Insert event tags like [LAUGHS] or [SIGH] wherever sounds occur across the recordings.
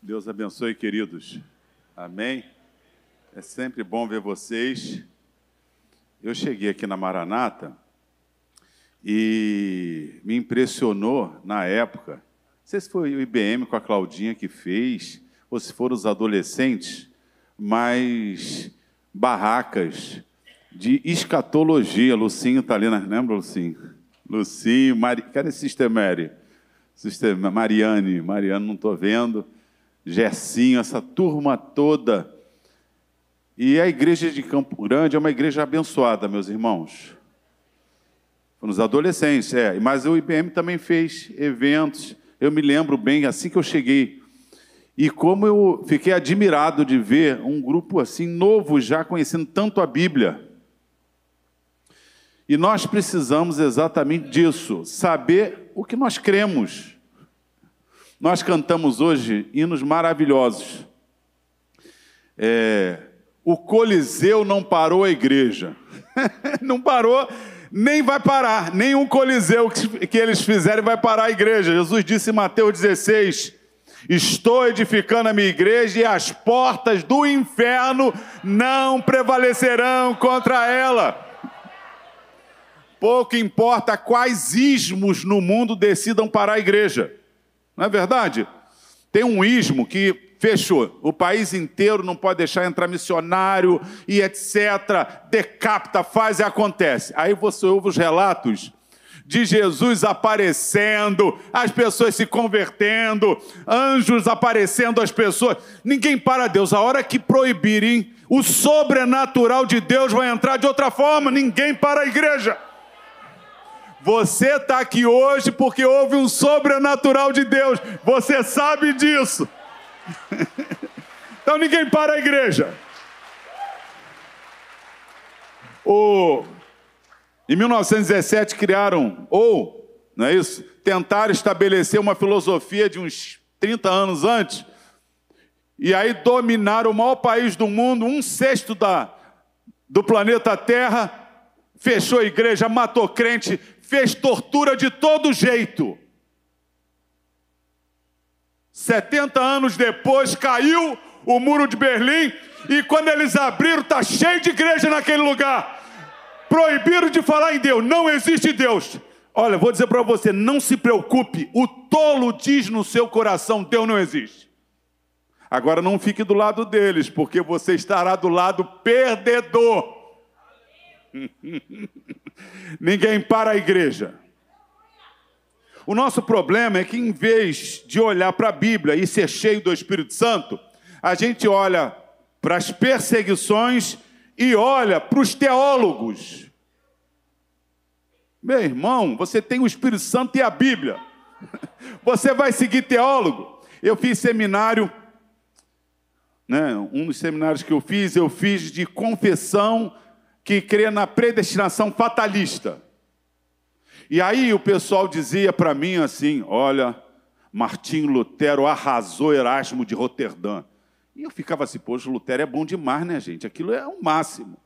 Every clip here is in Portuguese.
Deus abençoe, queridos. Amém. É sempre bom ver vocês. Eu cheguei aqui na Maranata e me impressionou na época. Não sei se foi o IBM com a Claudinha que fez, ou se foram os adolescentes, mas barracas de escatologia. Lucinho está ali, lembra, Lucinho? Lucinho, Mari... cadê Sister Mary? Sister Mariane, Mariane não estou vendo. Gersinho, essa turma toda. E a igreja de Campo Grande é uma igreja abençoada, meus irmãos. Nos adolescentes, é. Mas o IBM também fez eventos. Eu me lembro bem, assim que eu cheguei. E como eu fiquei admirado de ver um grupo assim novo, já conhecendo tanto a Bíblia. E nós precisamos exatamente disso, saber o que nós cremos. Nós cantamos hoje hinos maravilhosos. É, o Coliseu não parou a igreja. [LAUGHS] não parou, nem vai parar. Nenhum Coliseu que, eles fizerem vai parar a igreja. Jesus disse em Mateus 16: Estou edificando a minha igreja e as portas do inferno não prevalecerão contra ela. Pouco importa quais ismos no mundo decidam parar a igreja. Não é verdade? Tem um ismo que fechou. O país inteiro não pode deixar entrar missionário e etc. Decapita, faz e acontece. Aí você ouve os relatos de Jesus aparecendo, as pessoas se convertendo, anjos aparecendo às pessoas. Ninguém para Deus. A hora que proibirem, o sobrenatural de Deus vai entrar de outra forma. Ninguém para a igreja. Você está aqui hoje porque houve um sobrenatural de Deus. Você sabe disso. [LAUGHS] então ninguém para a igreja. O... Em 1917 criaram, ou, não é isso? Tentaram estabelecer uma filosofia de uns 30 anos antes. E aí dominaram o maior país do mundo, um sexto da, do planeta Terra, fechou a igreja, matou crente, fez tortura de todo jeito. 70 anos depois caiu o muro de Berlim e quando eles abriram, está cheio de igreja naquele lugar. Proibiram de falar em Deus, não existe Deus. Olha, vou dizer para você, não se preocupe, o tolo diz no seu coração: Deus não existe. Agora não fique do lado deles, porque você estará do lado perdedor. [LAUGHS] Ninguém para a igreja. O nosso problema é que, em vez de olhar para a Bíblia e ser cheio do Espírito Santo, a gente olha para as perseguições e olha para os teólogos. Meu irmão, você tem o Espírito Santo e a Bíblia. [LAUGHS] Você vai seguir teólogo. Eu fiz seminário, né, um dos seminários que eu fiz, eu fiz de confissão que crê na predestinação fatalista. E aí o pessoal dizia para mim assim: olha, Martim Lutero arrasou Erasmo de Roterdã. E eu ficava assim, poxa, Lutero é bom demais, né, gente? Aquilo é o máximo.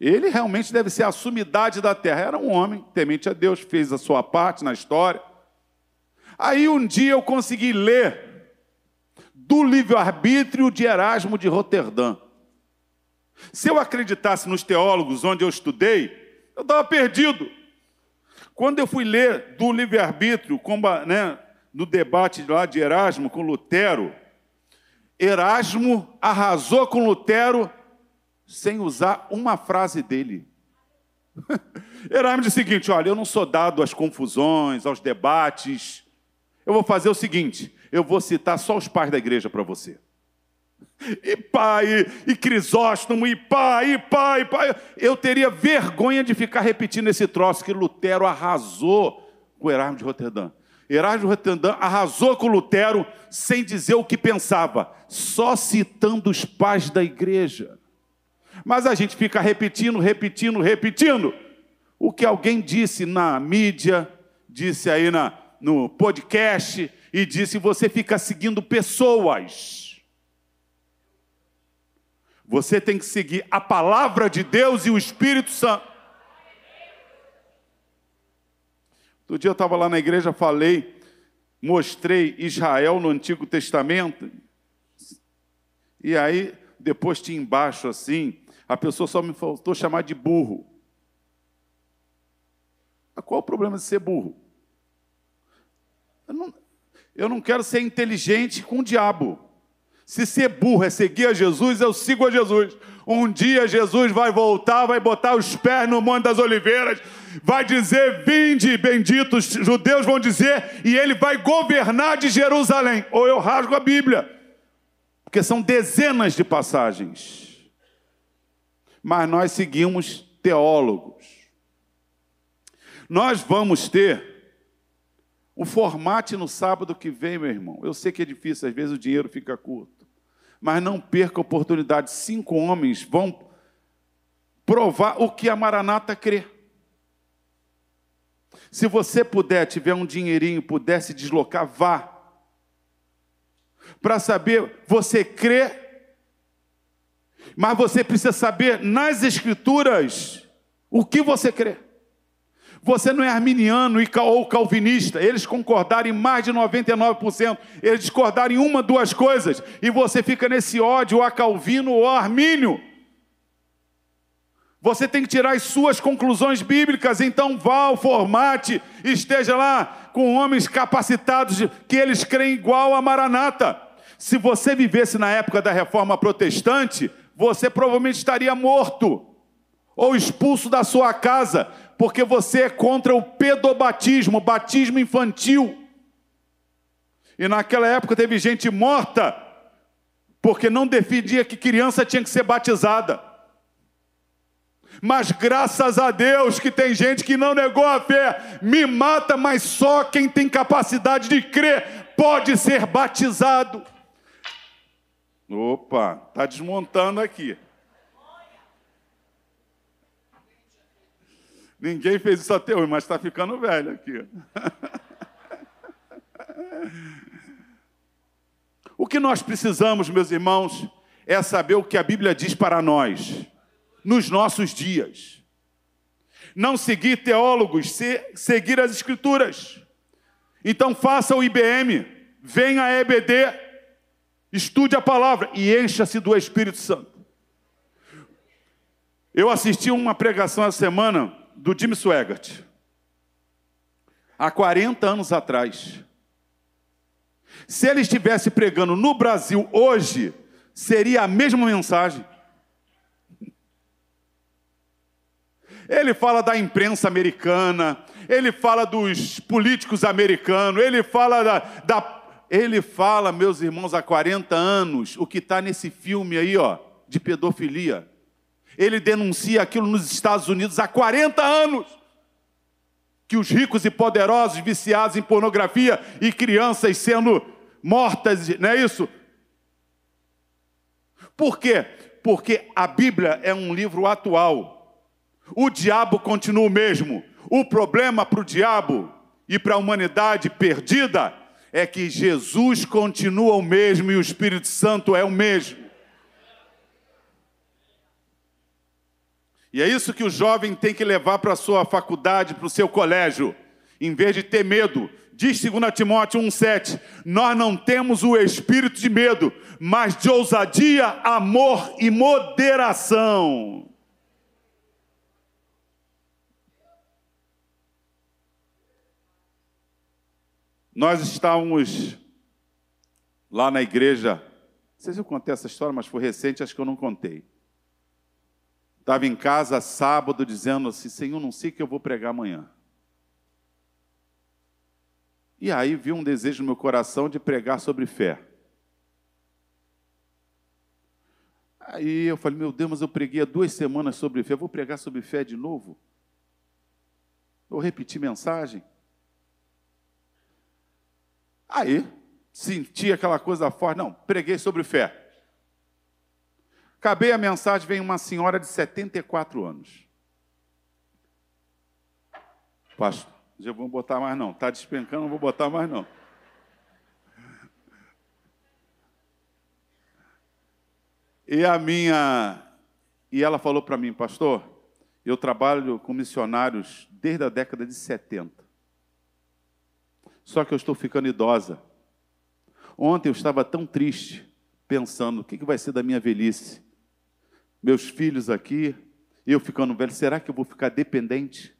Ele realmente deve ser a sumidade da terra. Era um homem, temente a Deus, fez a sua parte na história. Aí um dia eu consegui ler do livre-arbítrio de Erasmo de Roterdã. Se eu acreditasse nos teólogos onde eu estudei, eu estava perdido. Quando eu fui ler do livre-arbítrio, né, no debate lá de Erasmo com Lutero, Erasmo arrasou com Lutero sem usar uma frase dele. [LAUGHS] Erasmo disse o seguinte: olha, eu não sou dado às confusões, aos debates. Eu vou fazer o seguinte: eu vou citar só os pais da igreja para você e pai, e Crisóstomo, e pai, e pai, e pai. Eu teria vergonha de ficar repetindo esse troço que Lutero arrasou com Erasmo de Roterdã. Erasmo de Roterdã arrasou com Lutero sem dizer o que pensava, só citando os pais da igreja. Mas a gente fica repetindo, repetindo, repetindo o que alguém disse na mídia, disse aí na, no podcast, e disse: você fica seguindo pessoas você tem que seguir a palavra de Deus e o Espírito Santo. Outro dia eu estava lá na igreja, falei mostrei Israel no Antigo Testamento. E aí, depois tinha embaixo assim, a pessoa só me faltou chamar de burro. Mas qual o problema de ser burro? Eu não, eu não quero ser inteligente com o diabo. Se ser burro é seguir a Jesus, eu sigo a Jesus. Um dia Jesus vai voltar, vai botar os pés no Monte das Oliveiras, vai dizer: Vinde, benditos, judeus vão dizer, e ele vai governar de Jerusalém. Ou eu rasgo a Bíblia, porque são dezenas de passagens. Mas nós seguimos teólogos. Nós vamos ter o formate no sábado que vem, meu irmão. Eu sei que é difícil, às vezes o dinheiro fica curto. Mas não perca a oportunidade. Cinco homens vão provar o que a Maranata crê. Se você puder, tiver um dinheirinho, puder se deslocar, vá. Para saber, você crê, mas você precisa saber nas Escrituras o que você crê. Você não é arminiano ou calvinista, eles concordaram em mais de 99%, eles discordaram em uma, duas coisas, e você fica nesse ódio a Calvino ou a Armínio. Você tem que tirar as suas conclusões bíblicas, então vá ao formate, esteja lá com homens capacitados, que eles creem igual a Maranata. Se você vivesse na época da reforma protestante, você provavelmente estaria morto ou expulso da sua casa, porque você é contra o pedobatismo, batismo infantil. E naquela época teve gente morta, porque não defendia que criança tinha que ser batizada. Mas graças a Deus que tem gente que não negou a fé, me mata, mas só quem tem capacidade de crer pode ser batizado. Opa, tá desmontando aqui. Ninguém fez isso até hoje, mas está ficando velho aqui. o que nós precisamos, meus irmãos, é saber o que a Bíblia diz para nós, nos nossos dias. Não seguir teólogos, seguir as Escrituras. Então faça o IBM, venha a EBD, estude a palavra e encha-se do Espírito Santo. Eu assisti uma pregação essa semana do Jim Swaggart, há 40 anos atrás. Se ele estivesse pregando no Brasil hoje, seria a mesma mensagem. Ele fala da imprensa americana, ele fala dos políticos americanos, ele fala da, da ele fala, meus irmãos, há 40 anos, o que está nesse filme aí, ó, de pedofilia. Ele denuncia aquilo nos Estados Unidos há 40 anos. Que os ricos e poderosos viciados em pornografia e crianças sendo mortas, não é isso? Por quê? Porque a Bíblia é um livro atual. O diabo continua o mesmo. O problema para o diabo e para a humanidade perdida é que Jesus continua o mesmo e o Espírito Santo é o mesmo. E é isso que o jovem tem que levar para a sua faculdade, para o seu colégio, em vez de ter medo. Diz 2 Timóteo 1,7: Nós não temos o espírito de medo, mas de ousadia, amor e moderação. Nós estávamos lá na igreja, não sei se eu contei essa história, mas foi recente, acho que eu não contei. Estava em casa sábado dizendo assim: Senhor, não sei o que eu vou pregar amanhã. E aí vi um desejo no meu coração de pregar sobre fé. Aí eu falei: Meu Deus, mas eu preguei há duas semanas sobre fé, vou pregar sobre fé de novo? Vou repetir mensagem? Aí senti aquela coisa forte, não, preguei sobre fé. Acabei a mensagem, vem uma senhora de 74 anos. Pastor, já vou botar mais não. Está despencando, não vou botar mais não. E a minha. E ela falou para mim, pastor, eu trabalho com missionários desde a década de 70. Só que eu estou ficando idosa. Ontem eu estava tão triste, pensando: o que vai ser da minha velhice? Meus filhos aqui, eu ficando velho, será que eu vou ficar dependente?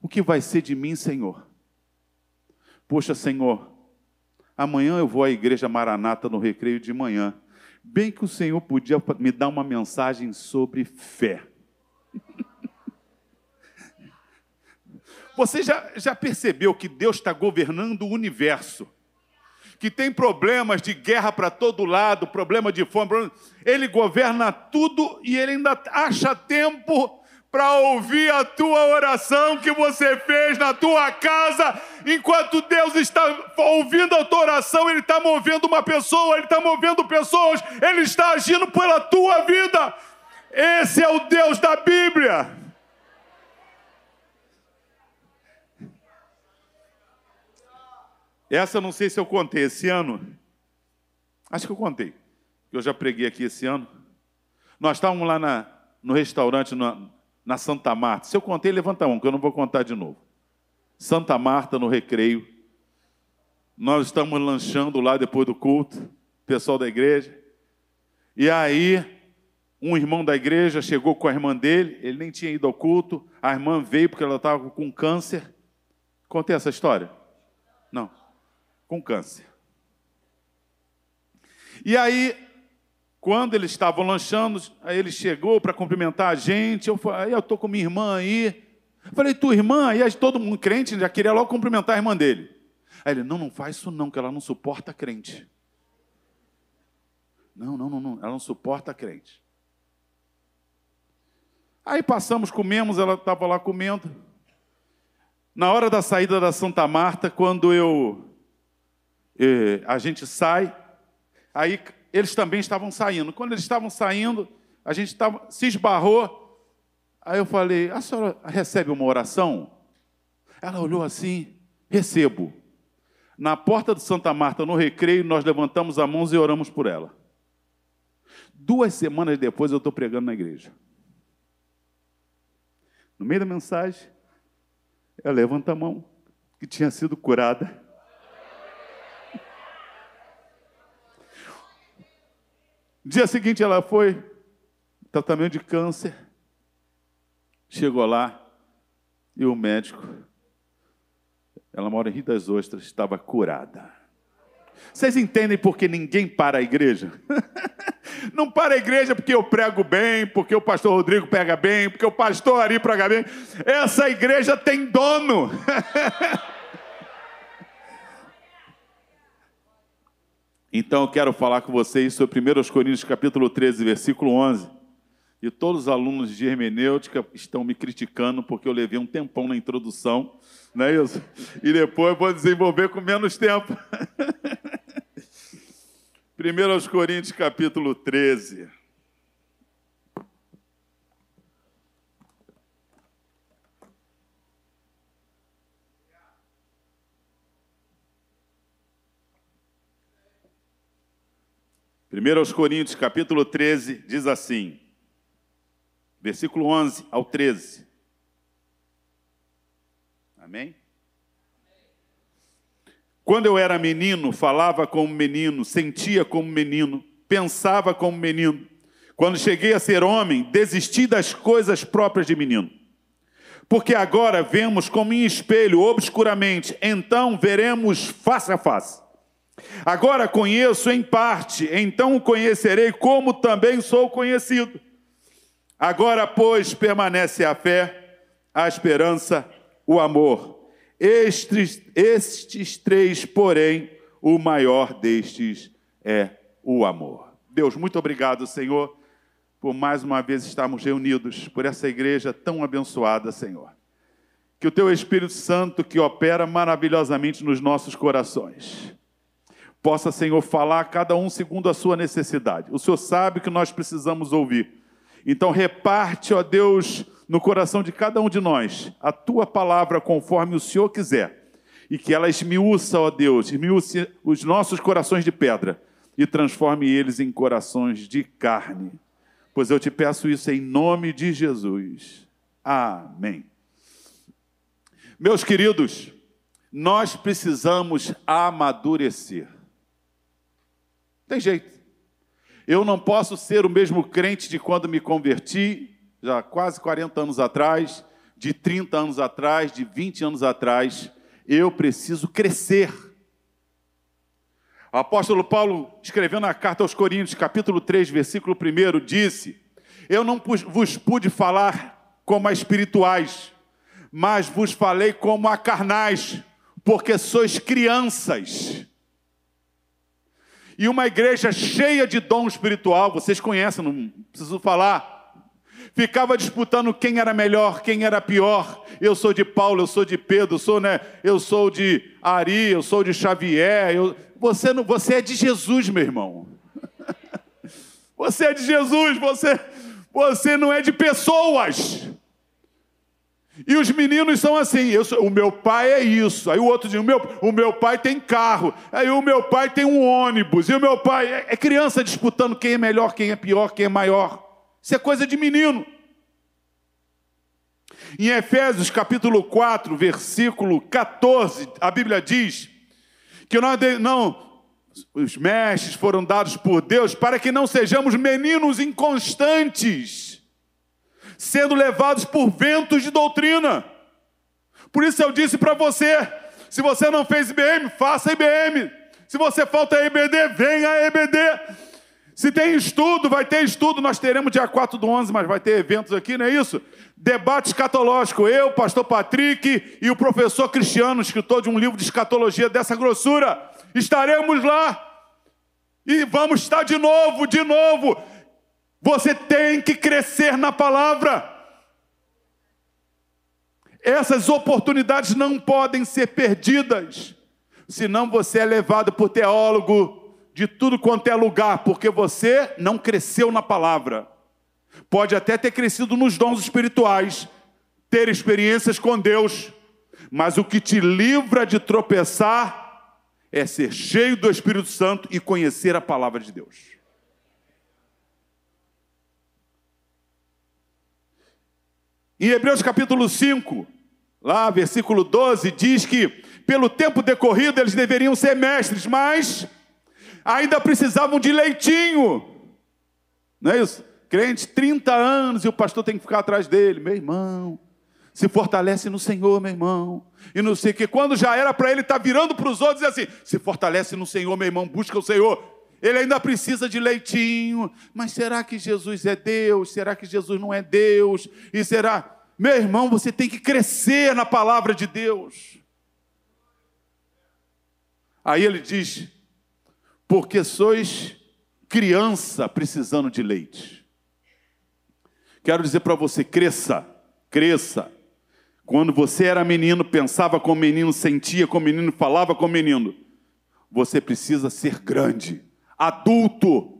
O que vai ser de mim, Senhor? Poxa, Senhor, amanhã eu vou à igreja Maranata no recreio de manhã. Bem que o Senhor podia me dar uma mensagem sobre fé. [LAUGHS] Você já, já percebeu que Deus está governando o universo? Que tem problemas de guerra para todo lado, problema de fome. Ele governa tudo e ele ainda acha tempo para ouvir a tua oração que você fez na tua casa. Enquanto Deus está ouvindo a tua oração, Ele está movendo uma pessoa, Ele está movendo pessoas, Ele está agindo pela tua vida. Esse é o Deus da Bíblia. Essa eu não sei se eu contei esse ano. Acho que eu contei. Eu já preguei aqui esse ano. Nós estávamos lá na, no restaurante na, na Santa Marta. Se eu contei, levanta a mão, que eu não vou contar de novo. Santa Marta, no recreio. Nós estamos lanchando lá depois do culto, pessoal da igreja. E aí, um irmão da igreja chegou com a irmã dele, ele nem tinha ido ao culto. A irmã veio porque ela estava com câncer. Contei essa história? Não com câncer. E aí, quando eles estavam lanchando, aí ele chegou para cumprimentar a gente. Eu falei, eu estou com minha irmã aí. Eu falei, tua irmã? E aí todo mundo crente já queria logo cumprimentar a irmã dele. Aí ele, não, não faz isso não, que ela não suporta crente. Não, não, não, não, ela não suporta crente. Aí passamos, comemos, ela estava lá comendo. Na hora da saída da Santa Marta, quando eu a gente sai, aí eles também estavam saindo. Quando eles estavam saindo, a gente tava, se esbarrou. Aí eu falei: A senhora recebe uma oração? Ela olhou assim: Recebo. Na porta de Santa Marta, no recreio, nós levantamos as mãos e oramos por ela. Duas semanas depois, eu estou pregando na igreja. No meio da mensagem, ela levanta a mão, que tinha sido curada. Dia seguinte ela foi, tratamento de câncer. Chegou lá e o médico, ela mora em Rio das Ostras, estava curada. Vocês entendem por que ninguém para a igreja? [LAUGHS] Não para a igreja porque eu prego bem, porque o pastor Rodrigo pega bem, porque o pastor Ari prega bem. Essa igreja tem dono. [LAUGHS] Então eu quero falar com vocês sobre 1 Coríntios capítulo 13, versículo 11. E todos os alunos de hermenêutica estão me criticando porque eu levei um tempão na introdução, não é isso? E depois vou desenvolver com menos tempo. [LAUGHS] 1 Coríntios capítulo 13. 1 Coríntios, capítulo 13, diz assim, versículo 11 ao 13. Amém? Quando eu era menino, falava como menino, sentia como menino, pensava como menino. Quando cheguei a ser homem, desisti das coisas próprias de menino. Porque agora vemos como em espelho, obscuramente, então veremos face a face. Agora conheço em parte, então o conhecerei como também sou conhecido. Agora, pois, permanece a fé, a esperança, o amor. Estes, estes três, porém, o maior destes é o amor. Deus, muito obrigado, Senhor, por mais uma vez estarmos reunidos, por essa igreja tão abençoada, Senhor. Que o Teu Espírito Santo, que opera maravilhosamente nos nossos corações, possa, Senhor, falar a cada um segundo a sua necessidade. O Senhor sabe que nós precisamos ouvir. Então, reparte, ó Deus, no coração de cada um de nós a tua palavra conforme o Senhor quiser. E que ela esmiuça, ó Deus, esmiuce os nossos corações de pedra e transforme eles em corações de carne. Pois eu te peço isso em nome de Jesus. Amém. Meus queridos, nós precisamos amadurecer. Tem jeito. Eu não posso ser o mesmo crente de quando me converti, já quase 40 anos atrás, de 30 anos atrás, de 20 anos atrás. Eu preciso crescer. O apóstolo Paulo, escrevendo a carta aos Coríntios, capítulo 3, versículo 1, disse: Eu não vos pude falar como a espirituais, mas vos falei como a carnais, porque sois crianças. E uma igreja cheia de dom espiritual, vocês conhecem, não preciso falar. Ficava disputando quem era melhor, quem era pior. Eu sou de Paulo, eu sou de Pedro, eu sou, né, eu sou de Ari, eu sou de Xavier. Eu... Você, não, você é de Jesus, meu irmão. [LAUGHS] Você é de Jesus, você, você não é de pessoas. E os meninos são assim, sou, o meu pai é isso. Aí o outro diz, o meu, o meu pai tem carro. Aí o meu pai tem um ônibus. E o meu pai é, é criança disputando quem é melhor, quem é pior, quem é maior. Isso é coisa de menino. Em Efésios capítulo 4, versículo 14, a Bíblia diz que nós não os mestres foram dados por Deus para que não sejamos meninos inconstantes sendo levados por ventos de doutrina. Por isso eu disse para você: se você não fez IBM, faça IBM. Se você falta EBD, venha a EBD. Se tem estudo, vai ter estudo. Nós teremos dia 4 do 11, mas vai ter eventos aqui, não é isso? Debate escatológico. Eu, pastor Patrick e o professor Cristiano, escritor de um livro de escatologia dessa grossura, estaremos lá. E vamos estar de novo, de novo. Você tem que crescer na palavra. Essas oportunidades não podem ser perdidas, senão você é levado por teólogo de tudo quanto é lugar, porque você não cresceu na palavra. Pode até ter crescido nos dons espirituais, ter experiências com Deus, mas o que te livra de tropeçar é ser cheio do Espírito Santo e conhecer a palavra de Deus. Em Hebreus capítulo 5, lá versículo 12, diz que pelo tempo decorrido eles deveriam ser mestres, mas ainda precisavam de leitinho. Não é isso? Crente, 30 anos e o pastor tem que ficar atrás dele. Meu irmão, se fortalece no Senhor, meu irmão. E não sei que, quando já era para ele estar tá virando para os outros e assim: se fortalece no Senhor, meu irmão, busca o Senhor. Ele ainda precisa de leitinho. Mas será que Jesus é Deus? Será que Jesus não é Deus? E será. Meu irmão, você tem que crescer na palavra de Deus. Aí ele diz: porque sois criança precisando de leite. Quero dizer para você: cresça, cresça. Quando você era menino, pensava como menino, sentia como menino, falava como menino. Você precisa ser grande adulto.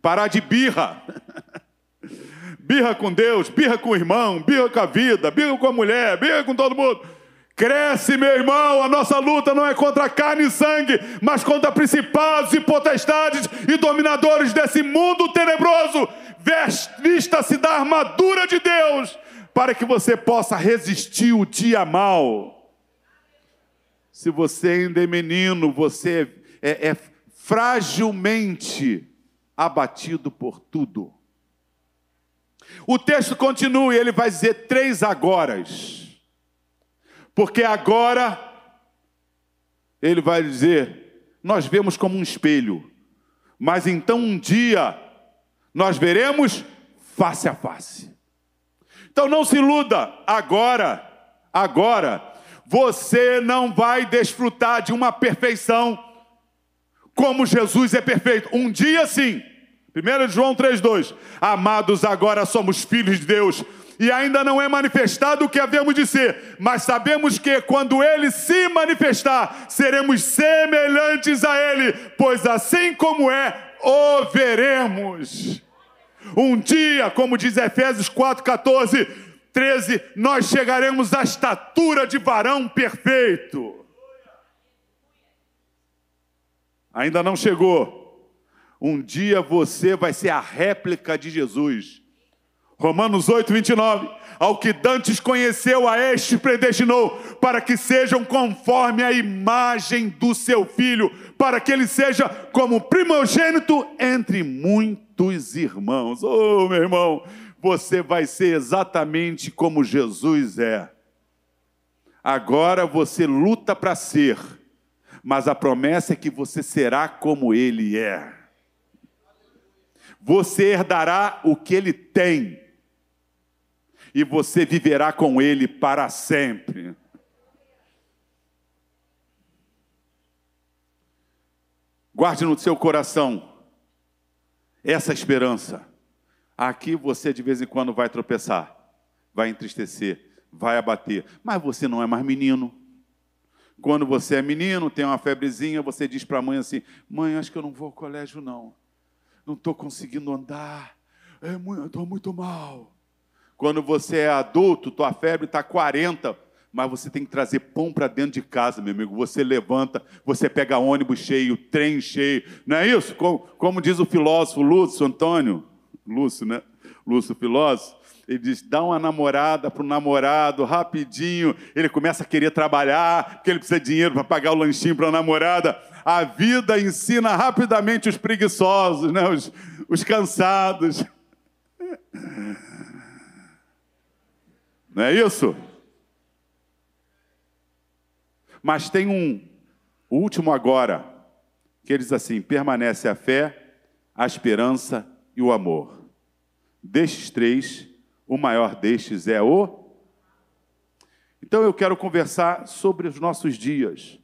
Parar de birra. birra com Deus, birra com o irmão, birra com a vida, birra com a mulher, birra com todo mundo. Cresce, meu irmão, a nossa luta não é contra carne e sangue, mas contra principados e potestades e dominadores desse mundo tenebroso. Vista-se da armadura de Deus, para que você possa resistir o dia mal. Se você ainda é menino, você é, é fragilmente abatido por tudo. O texto continua e ele vai dizer três agoras. Porque agora, ele vai dizer, nós vemos como um espelho, mas então um dia nós veremos face a face. Então não se iluda, agora, agora, você não vai desfrutar de uma perfeição como Jesus é perfeito. Um dia sim. 1 João 3,2. Amados, agora somos filhos de Deus. E ainda não é manifestado o que havemos de ser, mas sabemos que quando ele se manifestar, seremos semelhantes a ele, pois assim como é, o veremos. Um dia, como diz Efésios 4,14, 13, nós chegaremos à estatura de varão perfeito. Ainda não chegou. Um dia você vai ser a réplica de Jesus. Romanos 8, 29. Ao que dantes conheceu, a este predestinou, para que sejam conforme a imagem do seu filho, para que ele seja como primogênito entre muitos irmãos. Oh, meu irmão, você vai ser exatamente como Jesus é. Agora você luta para ser, mas a promessa é que você será como ele é. Você herdará o que ele tem e você viverá com Ele para sempre. Guarde no seu coração essa esperança. Aqui você de vez em quando vai tropeçar, vai entristecer, vai abater, mas você não é mais menino. Quando você é menino, tem uma febrezinha, você diz para a mãe assim: Mãe, acho que eu não vou ao colégio, não. Não estou conseguindo andar. É, estou muito mal. Quando você é adulto, tua febre está 40, mas você tem que trazer pão para dentro de casa, meu amigo. Você levanta, você pega ônibus cheio, trem cheio, não é isso? Como, como diz o filósofo Lúcio Antônio, Lúcio, né? Lúcio, filósofo, ele diz: dá uma namorada para o namorado rapidinho. Ele começa a querer trabalhar, porque ele precisa de dinheiro para pagar o lanchinho para a namorada. A vida ensina rapidamente os preguiçosos, né? os, os cansados. Não é isso? Mas tem um último agora, que ele diz assim: permanece a fé, a esperança e o amor. Destes três, o maior destes é o. Então eu quero conversar sobre os nossos dias,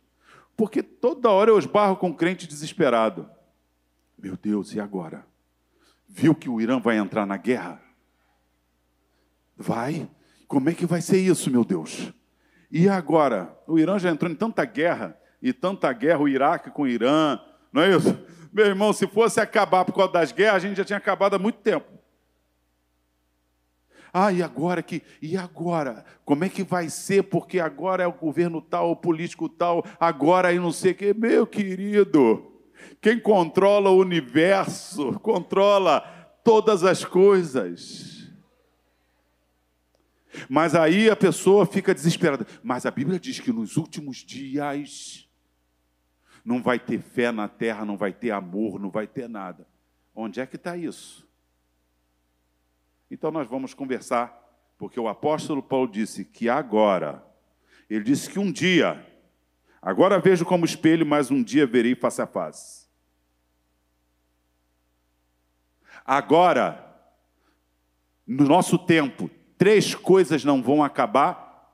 porque toda hora eu esbarro com um crente desesperado. Meu Deus, e agora? Viu que o Irã vai entrar na guerra? Vai. Como é que vai ser isso, meu Deus? E agora? O Irã já entrou em tanta guerra, e tanta guerra, o Iraque com o Irã, não é isso? Meu irmão, se fosse acabar por causa das guerras, a gente já tinha acabado há muito tempo. Ah, e agora que? E agora? Como é que vai ser? Porque agora é o governo tal, o político tal, agora aí não sei o quê. Meu querido, quem controla o universo, controla todas as coisas. Mas aí a pessoa fica desesperada. Mas a Bíblia diz que nos últimos dias não vai ter fé na terra, não vai ter amor, não vai ter nada. Onde é que está isso? Então nós vamos conversar, porque o apóstolo Paulo disse que agora, ele disse que um dia, agora vejo como espelho, mas um dia verei face a face. Agora, no nosso tempo, três coisas não vão acabar: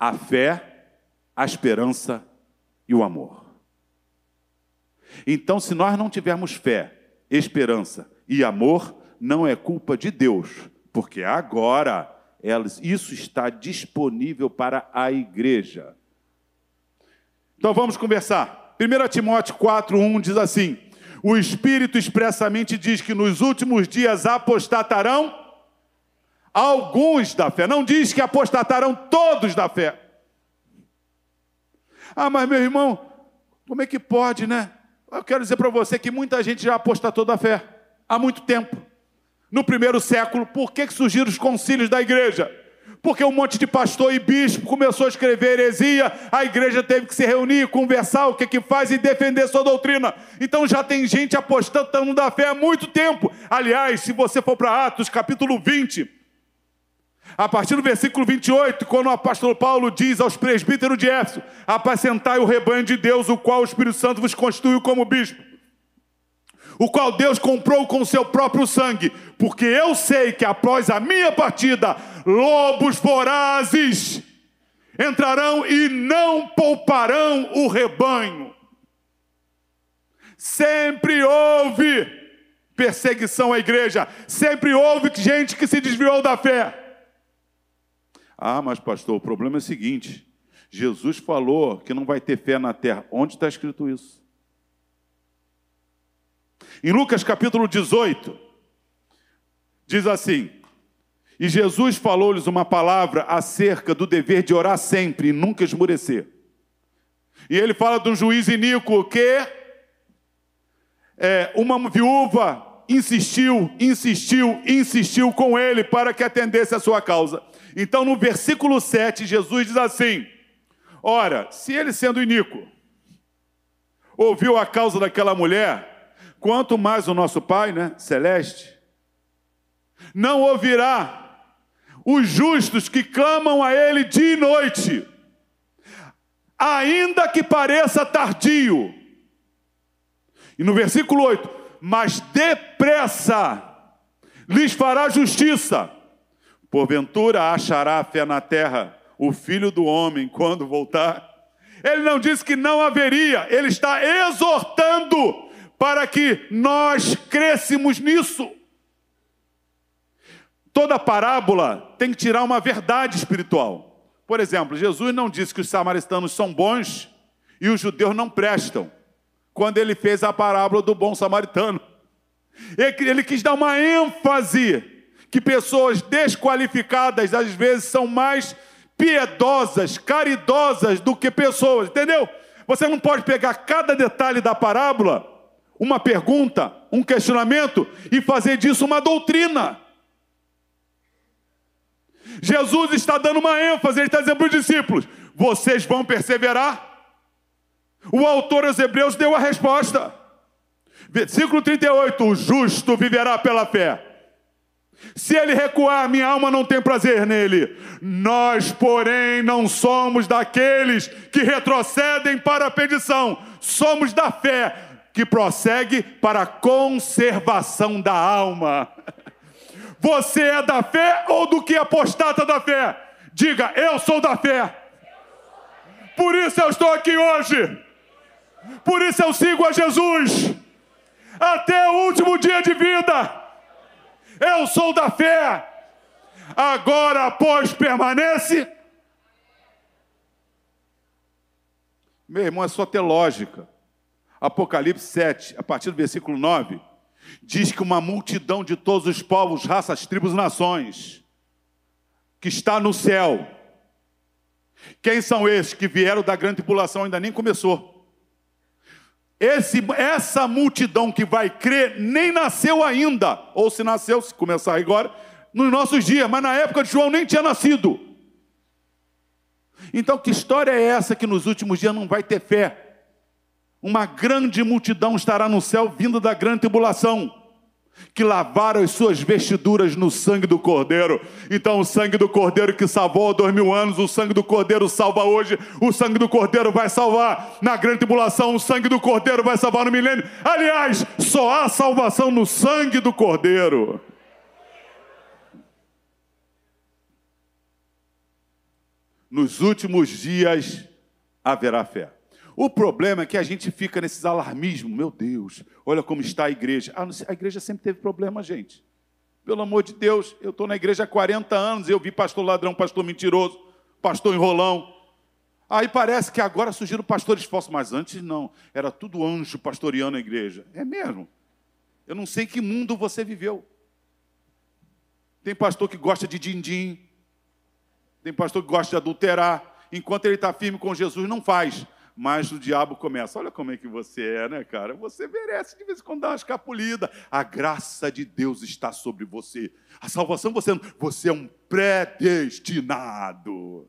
a fé, a esperança e o amor. Então, se nós não tivermos fé, esperança e amor, não é culpa de Deus, porque agora isso está disponível para a igreja. Então vamos conversar. 1 Timóteo 4:1 diz assim: O Espírito expressamente diz que nos últimos dias apostatarão alguns da fé. Não diz que apostatarão todos da fé. Ah, mas meu irmão, como é que pode, né? Eu quero dizer para você que muita gente já apostatou da fé há muito tempo. No primeiro século, por que, que surgiram os concílios da igreja? Porque um monte de pastor e bispo começou a escrever heresia, a igreja teve que se reunir, conversar o que que faz e defender sua doutrina. Então já tem gente apostando da fé há muito tempo. Aliás, se você for para Atos capítulo 20, a partir do versículo 28, quando o apóstolo Paulo diz aos presbíteros de Éfeso: Apacentai o rebanho de Deus, o qual o Espírito Santo vos constituiu como bispo, o qual Deus comprou com seu próprio sangue, porque eu sei que após a minha partida, lobos vorazes entrarão e não pouparão o rebanho. Sempre houve perseguição à igreja, sempre houve gente que se desviou da fé. Ah, mas pastor, o problema é o seguinte: Jesus falou que não vai ter fé na terra. Onde está escrito isso? Em Lucas capítulo 18, diz assim: E Jesus falou-lhes uma palavra acerca do dever de orar sempre e nunca esmurecer. E ele fala um juiz iníquo que é uma viúva insistiu, insistiu, insistiu com ele para que atendesse a sua causa. Então, no versículo 7, Jesus diz assim: Ora, se ele sendo iníquo, ouviu a causa daquela mulher, quanto mais o nosso Pai, né, celeste, não ouvirá os justos que clamam a ele dia e noite, ainda que pareça tardio. E no versículo 8: Mas depressa lhes fará justiça, porventura achará fé na terra o filho do homem quando voltar. Ele não disse que não haveria, ele está exortando para que nós crescemos nisso. Toda parábola tem que tirar uma verdade espiritual. Por exemplo, Jesus não disse que os samaritanos são bons e os judeus não prestam, quando ele fez a parábola do bom samaritano. Ele quis dar uma ênfase que pessoas desqualificadas às vezes são mais piedosas, caridosas do que pessoas, entendeu? Você não pode pegar cada detalhe da parábola, uma pergunta, um questionamento e fazer disso uma doutrina. Jesus está dando uma ênfase, ele está dizendo para os discípulos: vocês vão perseverar? O autor aos Hebreus deu a resposta. Versículo 38: o justo viverá pela fé. Se ele recuar, minha alma não tem prazer nele. Nós, porém, não somos daqueles que retrocedem para a perdição, somos da fé que prossegue para a conservação da alma. [LAUGHS] Você é da fé ou do que apostata da fé? Diga, eu sou da fé. Por isso eu estou aqui hoje. Por isso eu sigo a Jesus. Até o último dia de vida. Eu sou da fé. Agora, pois, permanece. Meu irmão, é só ter lógica. Apocalipse 7, a partir do versículo 9 diz que uma multidão de todos os povos, raças, tribos, nações, que está no céu. Quem são esses que vieram da grande tribulação? Ainda nem começou. Esse, essa multidão que vai crer nem nasceu ainda, ou se nasceu, se começar agora, nos nossos dias, mas na época de João nem tinha nascido. Então, que história é essa que nos últimos dias não vai ter fé? Uma grande multidão estará no céu vindo da grande tribulação, que lavaram as suas vestiduras no sangue do Cordeiro. Então, o sangue do Cordeiro que salvou há dois mil anos, o sangue do Cordeiro salva hoje, o sangue do Cordeiro vai salvar na grande tribulação, o sangue do Cordeiro vai salvar no milênio. Aliás, só há salvação no sangue do Cordeiro. Nos últimos dias haverá fé. O problema é que a gente fica nesses alarmismos. Meu Deus, olha como está a igreja. Ah, a igreja sempre teve problema, gente. Pelo amor de Deus, eu estou na igreja há 40 anos, eu vi pastor ladrão, pastor mentiroso, pastor enrolão. Aí parece que agora surgiram pastores falsos, mas antes não. Era tudo anjo pastoreando a igreja. É mesmo. Eu não sei que mundo você viveu. Tem pastor que gosta de din-din. Tem pastor que gosta de adulterar. Enquanto ele está firme com Jesus, não faz mas o diabo começa. Olha como é que você é, né, cara? Você merece de vez em quando dar uma escapulida. A graça de Deus está sobre você. A salvação você você é um predestinado.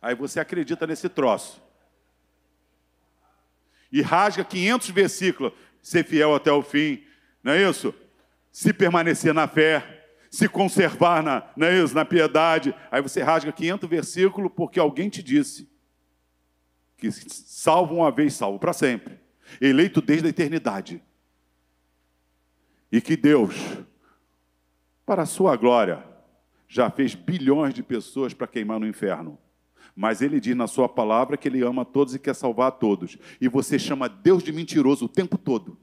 Aí você acredita nesse troço. E rasga 500 versículos, ser fiel até o fim, não é isso? Se permanecer na fé, se conservar na, é isso, na piedade. Aí você rasga 500 versículos porque alguém te disse que salvo uma vez, salvo para sempre. Eleito desde a eternidade. E que Deus, para a sua glória, já fez bilhões de pessoas para queimar no inferno. Mas ele diz na sua palavra que ele ama todos e quer salvar a todos. E você chama Deus de mentiroso o tempo todo.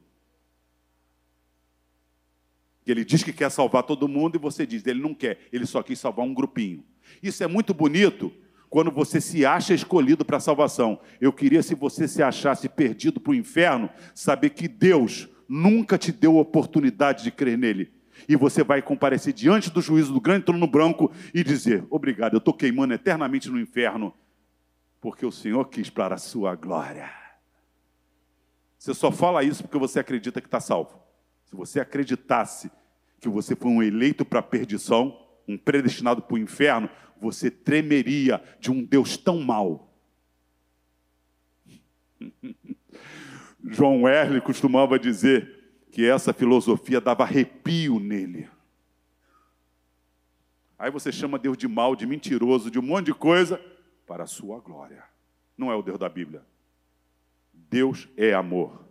Ele diz que quer salvar todo mundo e você diz, ele não quer, ele só quis salvar um grupinho. Isso é muito bonito quando você se acha escolhido para a salvação. Eu queria, se você se achasse perdido para o inferno, saber que Deus nunca te deu oportunidade de crer nele. E você vai comparecer diante do juízo do grande trono branco e dizer: Obrigado, eu estou queimando eternamente no inferno, porque o Senhor quis para a sua glória. Você só fala isso porque você acredita que está salvo. Se você acreditasse que você foi um eleito para a perdição, um predestinado para o inferno, você tremeria de um Deus tão mau. [LAUGHS] João Wesley costumava dizer que essa filosofia dava arrepio nele. Aí você chama Deus de mal, de mentiroso, de um monte de coisa, para a sua glória. Não é o Deus da Bíblia. Deus é amor.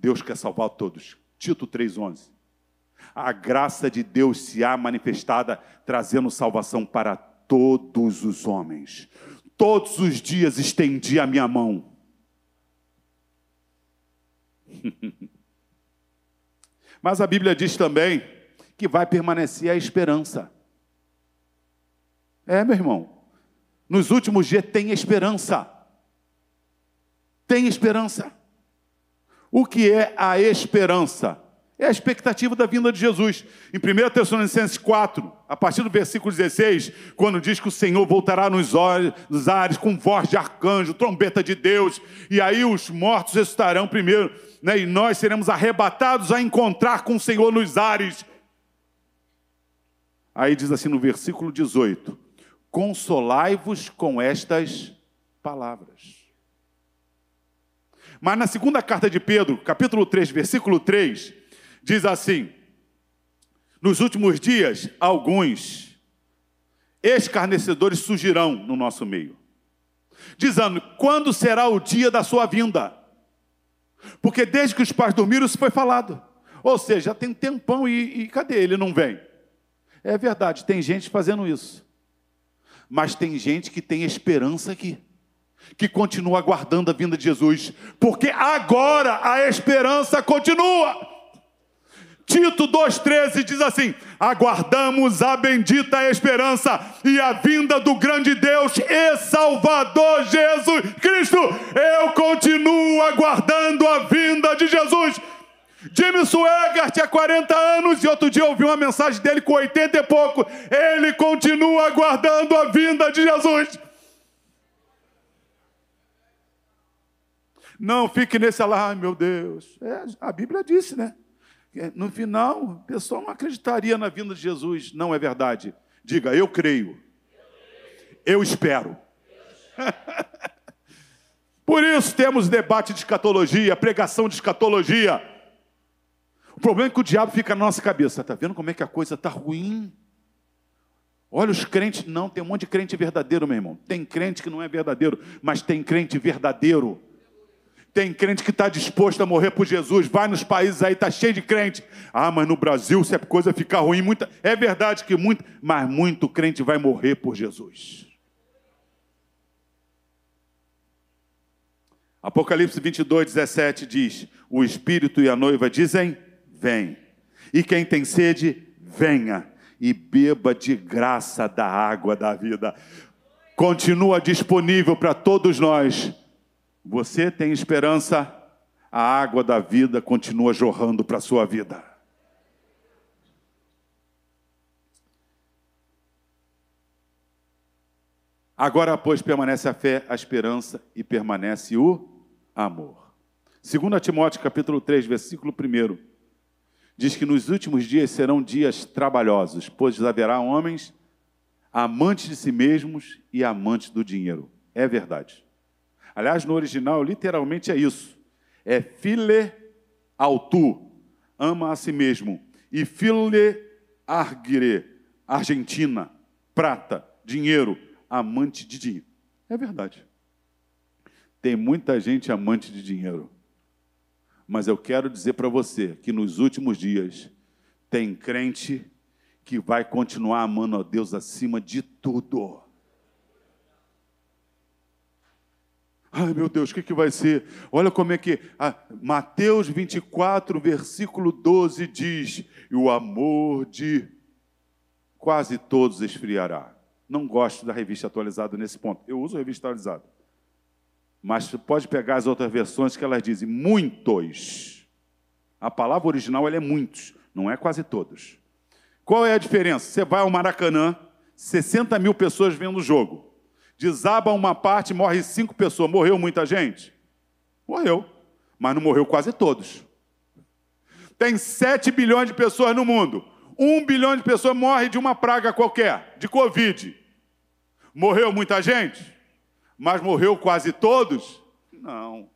Deus quer salvar todos. Tito 3,11. A graça de Deus se há manifestada, trazendo salvação para todos os homens. Todos os dias estendi a minha mão. [LAUGHS] Mas a Bíblia diz também que vai permanecer a esperança. É, meu irmão. Nos últimos dias tem esperança. Tem esperança. O que é a esperança? É a expectativa da vinda de Jesus. Em 1 Tessalonicenses 4, a partir do versículo 16, quando diz que o Senhor voltará nos, ares com voz de arcanjo, trombeta de Deus, e aí os mortos ressuscitarão primeiro, né, e nós seremos arrebatados a encontrar com o Senhor nos ares. Aí diz assim no versículo 18: Consolai-vos com estas palavras. Mas na segunda carta de Pedro, capítulo 3, versículo 3, diz assim: Nos últimos dias, alguns escarnecedores surgirão no nosso meio, dizendo: Quando será o dia da sua vinda? Porque desde que os pais dormiram, isso foi falado. Ou seja, já tem um tempão e, e cadê ele? Não vem. É verdade, tem gente fazendo isso. Mas tem gente que tem esperança aqui que continua aguardando a vinda de Jesus, porque agora a esperança continua. Tito 2,13 diz assim: aguardamos a bendita esperança e a vinda do grande Deus e Salvador Jesus Cristo. Eu continuo aguardando a vinda de Jesus. Jimmy Swaggart tinha 40 anos e outro dia eu ouvi uma mensagem dele com 80 e pouco. Ele continua aguardando a vinda de Jesus. Não fique nesse ai meu Deus. É, a Bíblia disse, né? No final, o pessoal não acreditaria na vinda de Jesus. Não é verdade. Diga, eu creio. Eu espero. [LAUGHS] Por isso temos debate de escatologia, pregação de escatologia. O problema é que o diabo fica na nossa cabeça. Está vendo como é que a coisa está ruim? Olha os crentes. Não, tem um monte de crente verdadeiro, meu irmão. Tem crente que não é verdadeiro, mas tem crente verdadeiro. Tem crente que está disposto a morrer por Jesus. Vai nos países aí, está cheio de crente. Ah, mas no Brasil, se a coisa ficar ruim, muita... é verdade que muito, mas muito crente vai morrer por Jesus. Apocalipse 22, 17 diz: O Espírito e a noiva dizem: Vem. E quem tem sede, venha e beba de graça da água da vida. Continua disponível para todos nós você tem esperança, a água da vida continua jorrando para a sua vida. Agora, pois, permanece a fé, a esperança e permanece o amor. 2 Timóteo capítulo 3, versículo 1, diz que nos últimos dias serão dias trabalhosos, pois haverá homens amantes de si mesmos e amantes do dinheiro. É verdade. Aliás, no original, literalmente é isso. É file autu, ama a si mesmo. E file argire, Argentina, prata, dinheiro, amante de dinheiro. É verdade. Tem muita gente amante de dinheiro. Mas eu quero dizer para você que nos últimos dias tem crente que vai continuar amando a Deus acima de tudo. Ai meu Deus, o que, que vai ser? Olha como é que ah, Mateus 24, versículo 12 diz: E o amor de quase todos esfriará. Não gosto da revista atualizada nesse ponto. Eu uso a revista atualizada. Mas pode pegar as outras versões que elas dizem muitos. A palavra original é muitos, não é quase todos. Qual é a diferença? Você vai ao Maracanã, 60 mil pessoas vendo o jogo. Desaba uma parte, morre cinco pessoas. Morreu muita gente? Morreu. Mas não morreu quase todos. Tem 7 bilhões de pessoas no mundo. Um bilhão de pessoas morre de uma praga qualquer, de Covid. Morreu muita gente? Mas morreu quase todos? Não.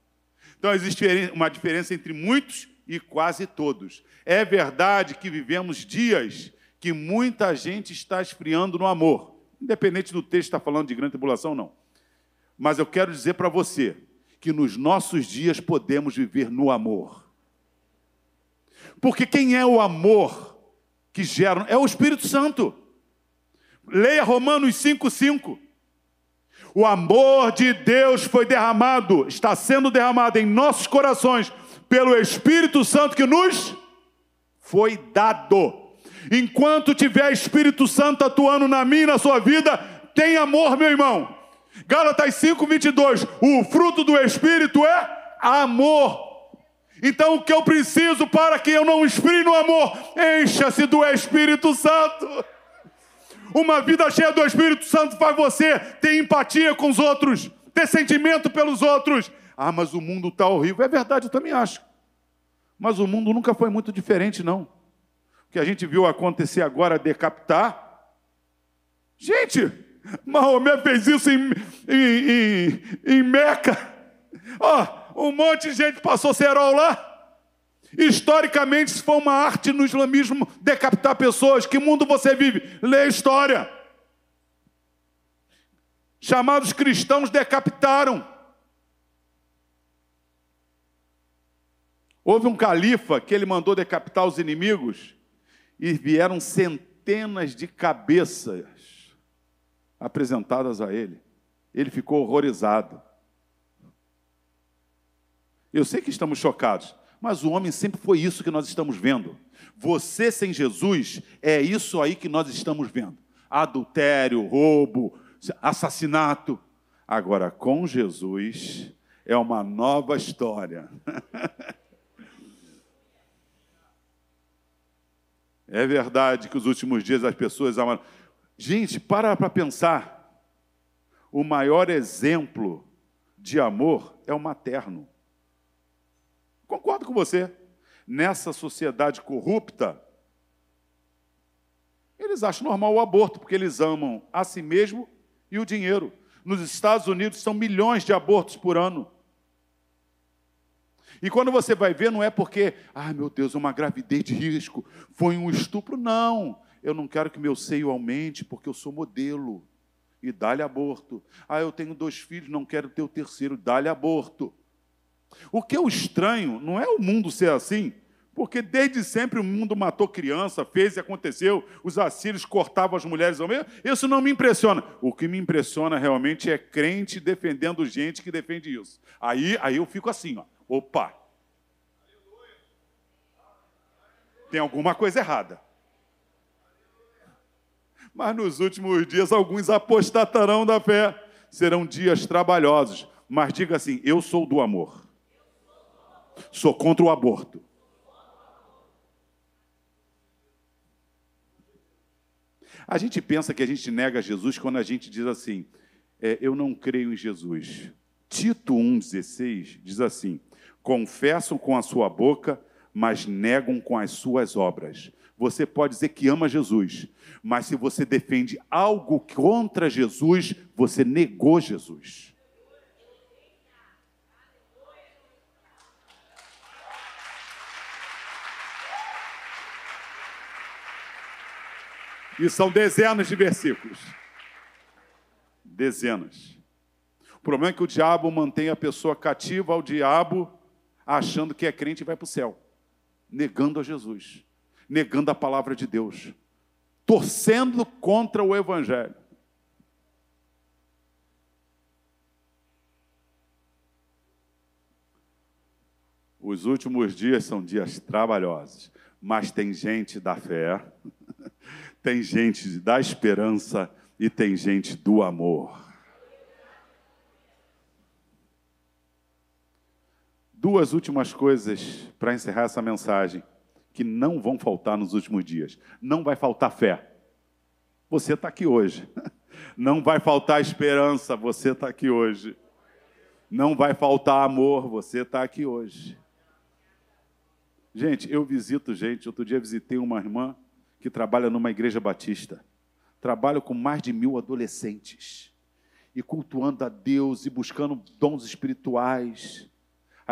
Então existe uma diferença entre muitos e quase todos. É verdade que vivemos dias que muita gente está esfriando no amor. Independente do texto estar falando de grande tribulação, não. Mas eu quero dizer para você que nos nossos dias podemos viver no amor. Porque quem é o amor que gera? É o Espírito Santo. Leia Romanos 5,5. O amor de Deus foi derramado, está sendo derramado em nossos corações pelo Espírito Santo que nos foi dado. Enquanto tiver Espírito Santo atuando na minha e na sua vida, tem amor, meu irmão. Gálatas 5, 22. O fruto do Espírito é amor. Então, o que eu preciso para que eu não esfrie no amor? Encha-se do Espírito Santo. Uma vida cheia do Espírito Santo faz você ter empatia com os outros, ter sentimento pelos outros. Ah, mas o mundo está horrível. É verdade, eu também acho. Mas o mundo nunca foi muito diferente, não. Que a gente viu acontecer agora, decapitar. Gente, Maomé fez isso em, em, em, em Meca. Ó, um monte de gente passou cerol lá. Historicamente, isso foi uma arte no islamismo decapitar pessoas. Que mundo você vive? Lê a história. Chamados cristãos decapitaram. Houve um califa que ele mandou decapitar os inimigos e vieram centenas de cabeças apresentadas a ele. Ele ficou horrorizado. Eu sei que estamos chocados, mas o homem sempre foi isso que nós estamos vendo. Você sem Jesus é isso aí que nós estamos vendo: adultério, roubo, assassinato. Agora, com Jesus, é uma nova história. [LAUGHS] é verdade que os últimos dias as pessoas amaram. Gente, para para pensar. O maior exemplo de amor é o materno. Concordo com você. Nessa sociedade corrupta, eles acham normal o aborto, porque eles amam a si mesmo e o dinheiro. Nos Estados Unidos são milhões de abortos por ano. E quando você vai ver, não é porque, ah, meu Deus, uma gravidez de risco, foi um estupro. Não, eu não quero que meu seio aumente porque eu sou modelo. E dá-lhe aborto. Ah, eu tenho dois filhos, não quero ter o terceiro, dá-lhe aborto. O que eu estranho não é o mundo ser assim, porque desde sempre o mundo matou criança, fez e aconteceu, os assírios cortavam as mulheres ao meio. Isso não me impressiona. O que me impressiona realmente é crente defendendo gente que defende isso. Aí, aí eu fico assim, ó. Opa! Tem alguma coisa errada. Mas nos últimos dias alguns apostatarão da fé. Serão dias trabalhosos. Mas diga assim: eu sou do amor. Sou contra o aborto. A gente pensa que a gente nega Jesus quando a gente diz assim: é, eu não creio em Jesus. Tito 1,16 diz assim: confessam com a sua boca, mas negam com as suas obras. Você pode dizer que ama Jesus, mas se você defende algo contra Jesus, você negou Jesus. E são dezenas de versículos. Dezenas. O problema é que o diabo mantém a pessoa cativa ao diabo, achando que é crente e vai para o céu, negando a Jesus, negando a palavra de Deus, torcendo contra o Evangelho. Os últimos dias são dias trabalhosos, mas tem gente da fé [LAUGHS] tem gente da esperança e tem gente do amor. Duas últimas coisas para encerrar essa mensagem que não vão faltar nos últimos dias. Não vai faltar fé. Você está aqui hoje. [LAUGHS] Não vai faltar esperança, você está aqui hoje. Não vai faltar amor, você está aqui hoje. Gente, eu visito gente. Outro dia visitei uma irmã que trabalha numa igreja batista. Trabalho com mais de mil adolescentes. E cultuando a Deus e buscando dons espirituais.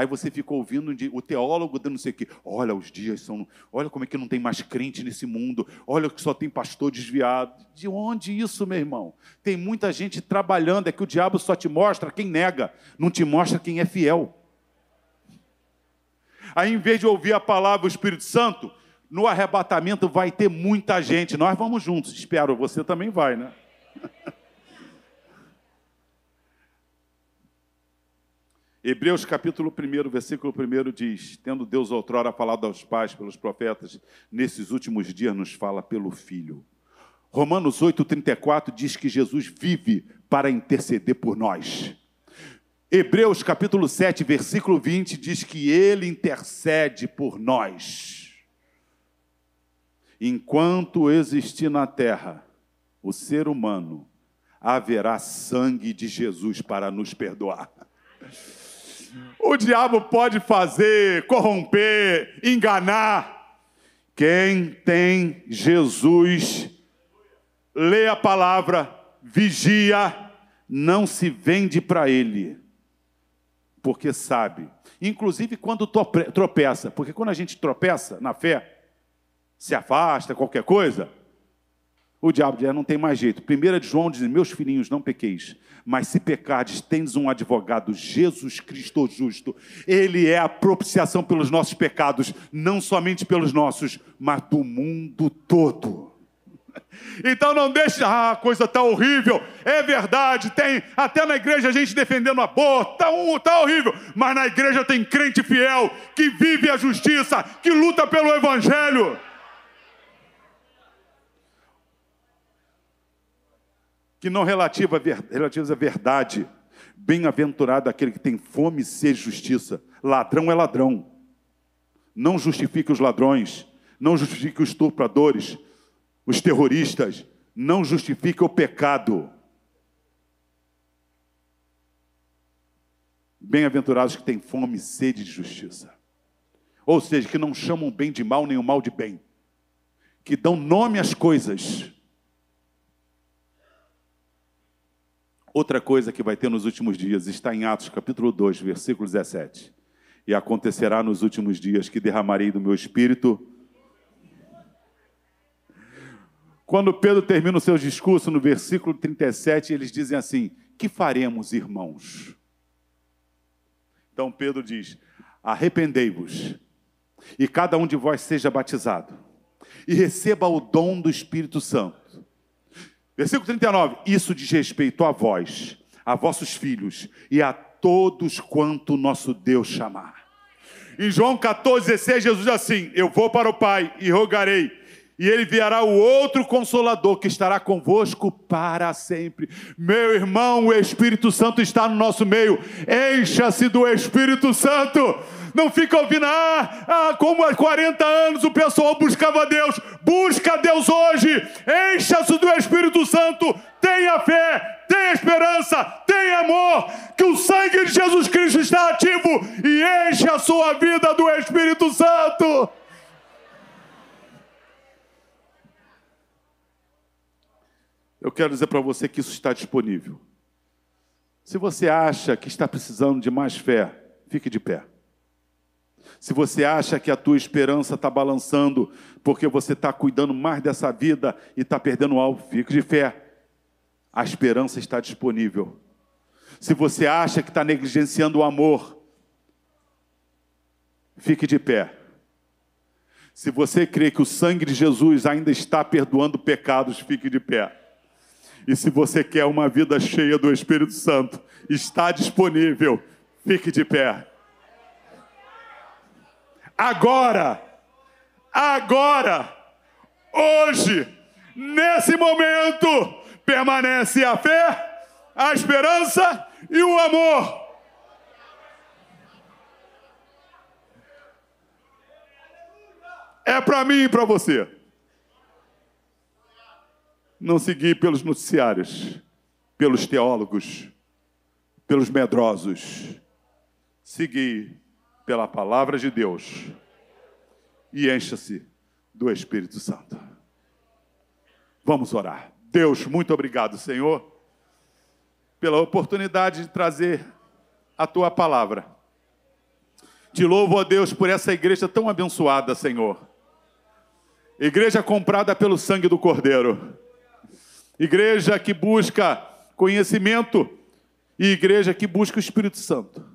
Aí você fica ouvindo o teólogo dando não sei o quê. Olha, os dias são. Olha como é que não tem mais crente nesse mundo. Olha que só tem pastor desviado. De onde isso, meu irmão? Tem muita gente trabalhando. É que o diabo só te mostra quem nega, não te mostra quem é fiel. Aí, em vez de ouvir a palavra do Espírito Santo, no arrebatamento vai ter muita gente. Nós vamos juntos, espero. Você também vai, né? [LAUGHS] Hebreus capítulo 1, versículo 1 diz: Tendo Deus outrora falado aos pais pelos profetas, nesses últimos dias nos fala pelo Filho. Romanos 8,34 diz que Jesus vive para interceder por nós. Hebreus capítulo 7, versículo 20 diz que ele intercede por nós. Enquanto existir na terra o ser humano, haverá sangue de Jesus para nos perdoar. O diabo pode fazer, corromper, enganar. Quem tem Jesus, lê a palavra, vigia, não se vende para ele, porque sabe. Inclusive quando tropeça, porque quando a gente tropeça na fé, se afasta, qualquer coisa, o diabo diz, não tem mais jeito. Primeira de João diz, meus filhinhos, não pequeis. Mas se pecardes, tendes um advogado, Jesus Cristo justo. Ele é a propiciação pelos nossos pecados, não somente pelos nossos, mas do mundo todo. [LAUGHS] Então não deixe, ah, coisa está horrível. É verdade, tem até na igreja a gente defendendo aborto, está um, tá horrível. Mas na igreja tem crente fiel, que vive a justiça, que luta pelo evangelho. Que não relativa, relativas à verdade. Bem-aventurado aquele que tem fome e sede de justiça. Ladrão é ladrão. Não justifique os ladrões, não justifique os estupradores, os terroristas, não justifique o pecado. Bem-aventurados que têm fome e sede de justiça. Ou seja, que não chamam bem de mal nem o mal de bem. Que dão nome às coisas Outra coisa que vai ter nos últimos dias está em Atos capítulo 2, versículo 17. E acontecerá nos últimos dias que derramarei do meu espírito. Quando Pedro termina o seu discurso, no versículo 37, eles dizem assim: Que faremos, irmãos? Então Pedro diz: Arrependei-vos, e cada um de vós seja batizado, e receba o dom do Espírito Santo Versículo 39: Isso diz respeito a vós, a vossos filhos e a todos quanto nosso Deus chamar. Em João 14, 16, Jesus diz assim: Eu vou para o Pai e rogarei, e ele enviará o outro consolador que estará convosco para sempre. Meu irmão, o Espírito Santo está no nosso meio. Encha-se do Espírito Santo. Não fica ouvindo, ah, ah, como há 40 anos o pessoal buscava Deus. Busca Deus hoje. Encha-se do Espírito Santo. Tenha fé, tenha esperança, tenha amor, que o sangue de Jesus Cristo está ativo e enche a sua vida do Espírito Santo. Eu quero dizer para você que isso está disponível. Se você acha que está precisando de mais fé, fique de pé. Se você acha que a tua esperança está balançando porque você está cuidando mais dessa vida e está perdendo algo, fique de fé. A esperança está disponível. Se você acha que está negligenciando o amor, fique de pé. Se você crê que o sangue de Jesus ainda está perdoando pecados, fique de pé. E se você quer uma vida cheia do Espírito Santo, está disponível. Fique de pé. Agora, agora, hoje, nesse momento, permanece a fé, a esperança e o amor. É para mim e para você. não seguir pelos noticiários, pelos teólogos, pelos medrosos. Seguir pela palavra de Deus e encha-se do Espírito Santo. Vamos orar. Deus, muito obrigado, Senhor, pela oportunidade de trazer a tua palavra. Te louvo, ó Deus, por essa igreja tão abençoada, Senhor. Igreja comprada pelo sangue do Cordeiro. Igreja que busca conhecimento e igreja que busca o Espírito Santo.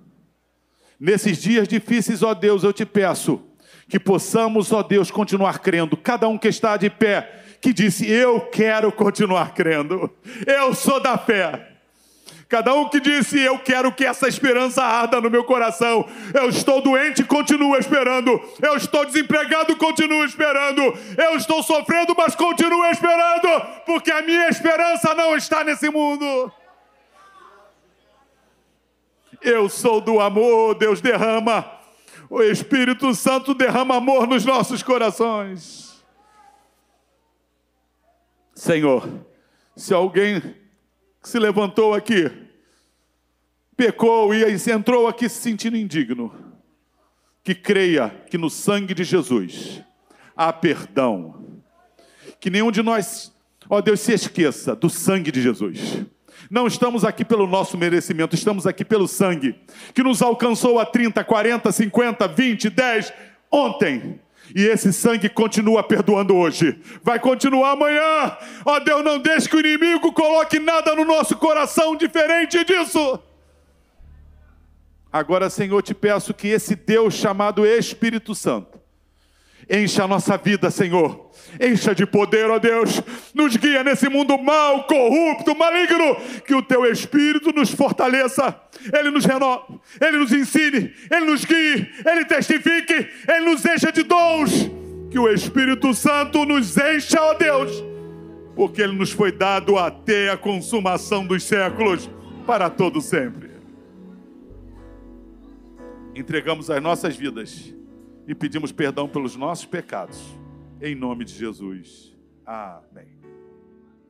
Nesses dias difíceis, ó Deus, eu te peço que possamos, ó Deus, continuar crendo. Cada um que está de pé, que disse: Eu quero continuar crendo. Eu sou da fé. Cada um que disse, eu quero que essa esperança arda no meu coração. Eu estou doente, continuo esperando. Eu estou desempregado, continuo esperando. Eu estou sofrendo, mas continuo esperando, porque a minha esperança não está nesse mundo. Eu sou do amor, Deus derrama. O Espírito Santo derrama amor nos nossos corações. Senhor, se alguém se levantou aqui, pecou e entrou aqui se sentindo indigno, que creia que no sangue de Jesus há perdão. Que nenhum de nós, ó Deus, se esqueça do sangue de Jesus. Não estamos aqui pelo nosso merecimento, estamos aqui pelo sangue que nos alcançou a 30, 40, 50, 20, 10 ontem. E esse sangue continua perdoando hoje. Vai continuar amanhã. Ó Deus, não deixe que o inimigo coloque nada no nosso coração diferente disso. Agora, Senhor, te peço que esse Deus chamado Espírito Santo encha a nossa vida, Senhor. Encha de poder, ó Deus, nos guia nesse mundo mal, corrupto, maligno, que o teu Espírito nos fortaleça, ele nos renove, ele nos ensine, ele nos guie, ele testifique, ele nos encha de dons, que o Espírito Santo nos encha, ó Deus, porque ele nos foi dado até a consumação dos séculos, para todo sempre. Entregamos as nossas vidas e pedimos perdão pelos nossos pecados em nome de Jesus. Amém.